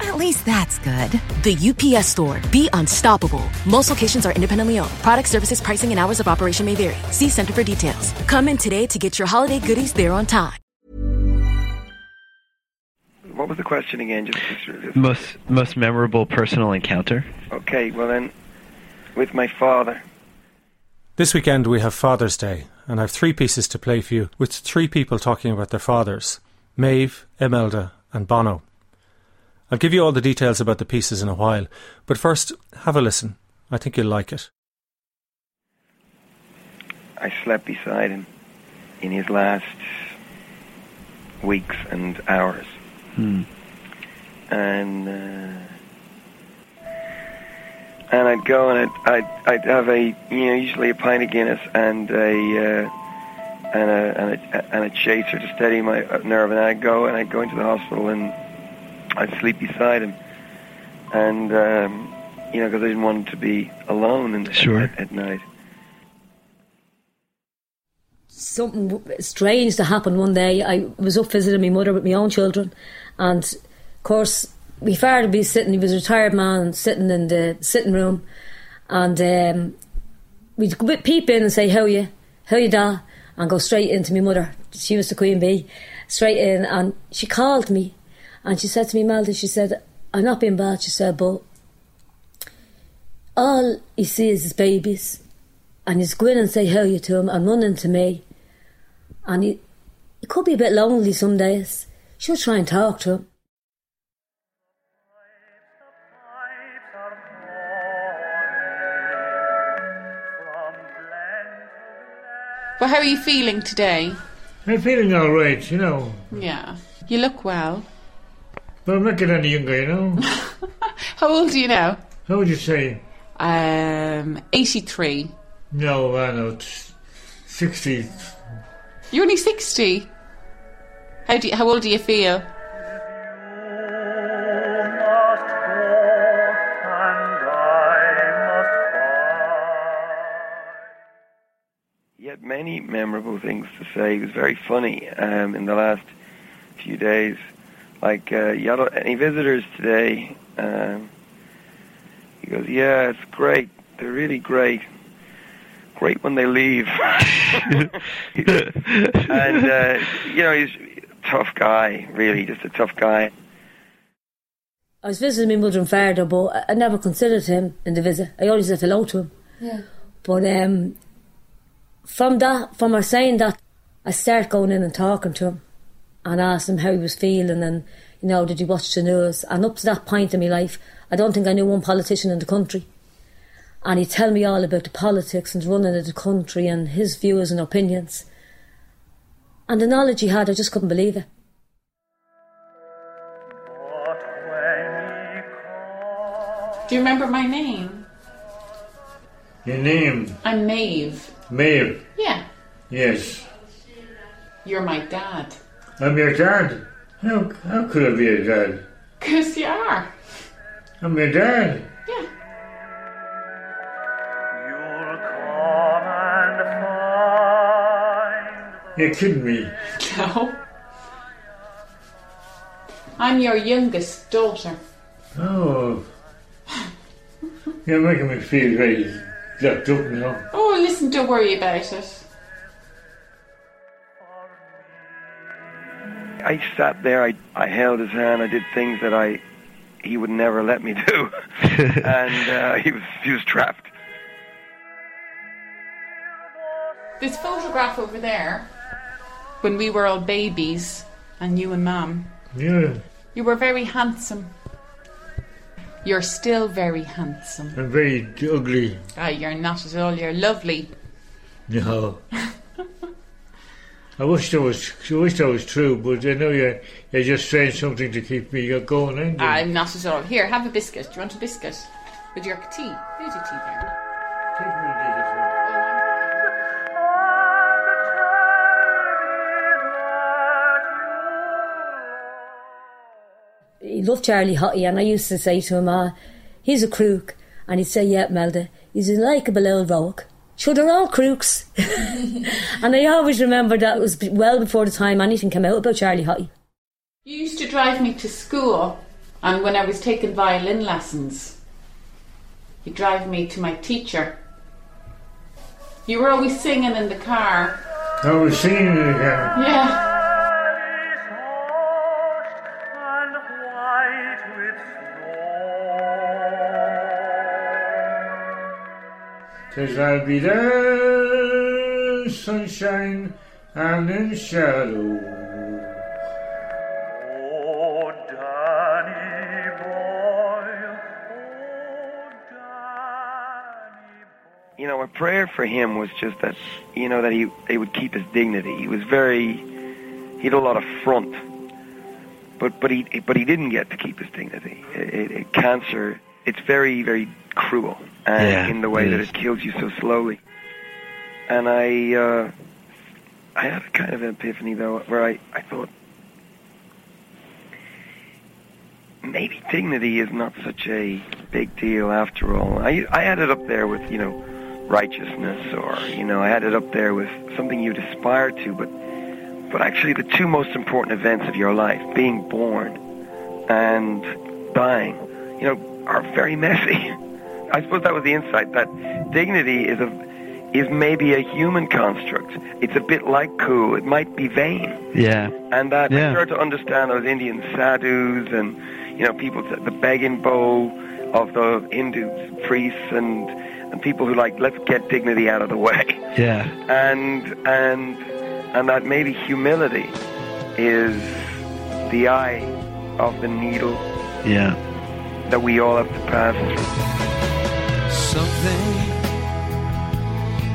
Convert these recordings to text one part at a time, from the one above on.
At least that's good. The UPS store. Be unstoppable. Most locations are independently owned. Product services, pricing, and hours of operation may vary. See Center for details. Come in today to get your holiday goodies there on time. What was the question again? Just, just Most most memorable personal encounter. okay. Well then, with my father. This weekend we have Father's Day, and I have three pieces to play for you with three people talking about their fathers Maeve, Imelda, and Bono. I'll give you all the details about the pieces in a while, but first, have a listen. I think you'll like it. I slept beside him in his last weeks and hours, Hmm. and uh, and I'd go and I'd, I'd I'd have a you know usually a pint of Guinness and a uh, and a and a and a chaser to steady my uh, nerve, and I'd go and I'd go into the hospital and I'd sleep beside him, and um, you know because I didn't want him to be alone in, Sure. at, at night. something strange that happened one day. I was up visiting my mother with my own children, and of course, my father would be sitting. He was a retired man, sitting in the sitting room, and um, we'd peep in and say, "How you? How you, da?" and go straight into my mother. She was the queen bee, straight in, and she called me, and she said to me, "Melda," she said, "I'm not being bad," she said, "but." All he sees is babies, and he's going and say how you to him and running to me. And he, he could be a bit lonely some days. She'll try and talk to him. Well, how are you feeling today? I'm feeling all right, you know. Yeah. You look well. But I'm not getting any younger, you know. How old are you now? How would you say? Um, 83. No, I know, it's 60. You're only 60. How, do you, how old do you feel? He had many memorable things to say. He was very funny um, in the last few days. Like, uh, you had any visitors today? Um, he goes, yeah, it's great. They're really great. Great when they leave. and, uh, you know, he's a tough guy, really, just a tough guy. I was visiting my mother and father, but I- I never considered him in the visit. I always said hello to him. Yeah. But um, from that, from her saying that, I started going in and talking to him and asked him how he was feeling and, you know, did he watch the news? And up to that point in my life, I don't think I knew one politician in the country. And he'd tell me all about the politics and the running of the country and his views and opinions. And the knowledge he had, I just couldn't believe it. Do you remember my name? Your name? I'm Maeve. Maeve. Yeah. Yes. You're my dad. I'm your dad. How, how could I be your dad? Because you are. I'm your dad. Yeah. You're kidding me. No. I'm your youngest daughter. Oh. You're making me feel very locked up now. Oh, listen, don't worry about it. I sat there, I, I held his hand, I did things that I he would never let me do. and uh, he was he was trapped. This photograph over there when we were all babies and you and Mum. Yeah, You were very handsome. You're still very handsome. I'm very ugly. Ah, you're not at all. You're lovely. No. I wish that was. I wish that was true, but I know you. You're just saying something to keep me going. Ain't you? I'm not at all. Here, have a biscuit. Do you want a biscuit? With your tea? Here's your tea there. He loved Charlie Haughey, and I used to say to him, ah, he's a crook. And he'd say, yeah, Melda, he's a likeable old rogue. Sure, they're all crooks. and I always remember that it was well before the time anything came out about Charlie Haughey. You used to drive me to school, and when I was taking violin lessons, you drive me to my teacher. You were always singing in the car. I was singing in the car. Yeah. Cause I'll be there, sunshine and in shadow. you know, a prayer for him was just that, you know, that he, he would keep his dignity. He was very, he had a lot of front, but but he but he didn't get to keep his dignity. It, it, it, cancer, it's very very cruel, uh, Yeah, in the way it that it kills you so slowly. And I, uh, I had a kind of an epiphany though, where I I thought. Maybe dignity is not such a big deal after all. I I had it up there with you know righteousness or you know I had it up there with something you'd aspire to but but actually the two most important events of your life being born and dying you know are very messy I suppose that was the insight that dignity is a is maybe a human construct it's a bit like cool it might be vain Yeah. and that I Yeah. started to understand those Indian sadhus and you know people the begging bowl of the Hindu priests and and people who like let's get dignity out of the way Yeah. and and and that maybe humility is the eye of the needle Yeah. that we all have to pass through. Something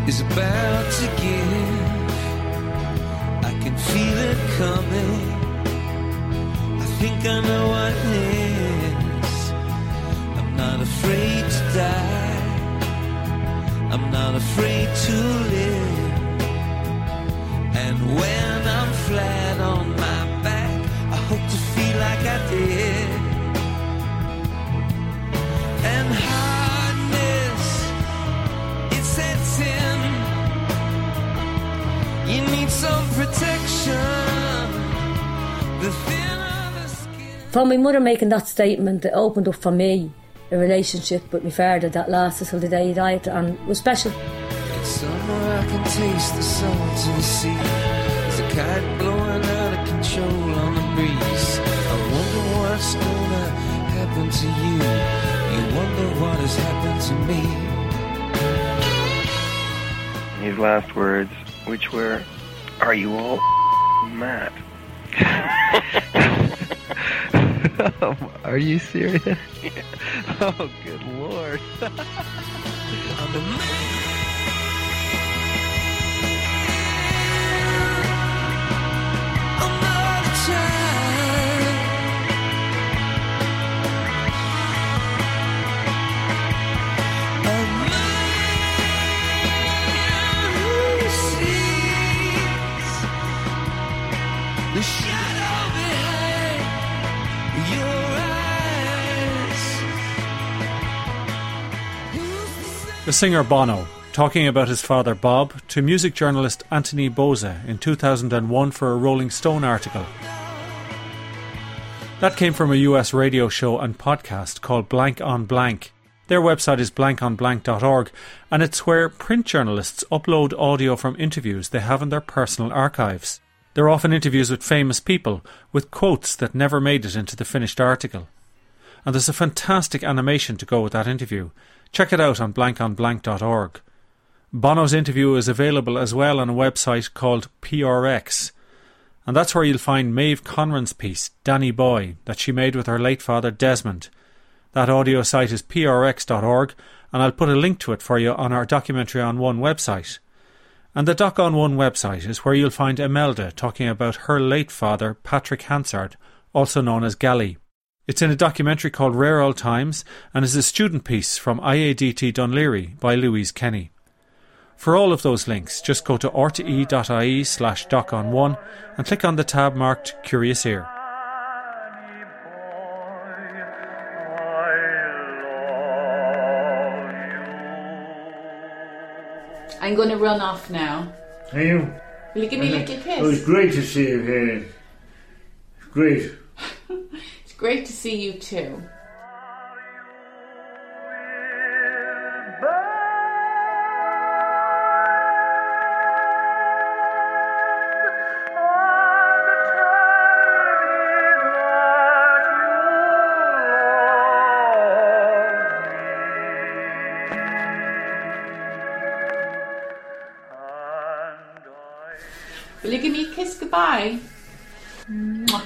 is about to give. I can feel it coming. I think I know what it is. I'm not afraid to die. I'm not afraid to live. And when I'm flat on my back, I hope to feel like I did. From my mother making that statement, it opened up for me a relationship with my father that lasted till the day he died and was special. It's summer, I can taste the salt of the sea. There's a kite blowing out of control on the breeze. I wonder what's gonna happen to you. You wonder what has happened to me. His last words, which were, "Are you all mad?" Are you serious? Oh, good lord. The singer Bono, talking about his father Bob to music journalist Anthony Bozza in 2001 for a Rolling Stone article. That came from a US radio show and podcast called Blank on Blank. Their website is blankonblank.org, and it's where print journalists upload audio from interviews they have in their personal archives. They're often interviews with famous people, with quotes that never made it into the finished article. And there's a fantastic animation to go with that interview. Check it out on blankonblank.org. Bono's interview is available as well on a website called PRX, And that's where you'll find Maeve Conran's piece, Danny Boy, that she made with her late father Desmond. That audio site is prx.org, and I'll put a link to it for you on our Documentary on One website. And the Doc on One website is where you'll find Imelda talking about her late father, Patrick Hansard, also known as Gally. It's in a documentary called Rare Old Times and is a student piece from IADT Dun Laoghaire by Louise Kenny. For all of those links, just go to rte.ie slash doc on one and click on the tab marked Curious Ear. I'm going to run off now. Are you? Will you give me a little oh, It was great to see you here. Great. Great to see you too. Will you give me a kiss goodbye? Mwah.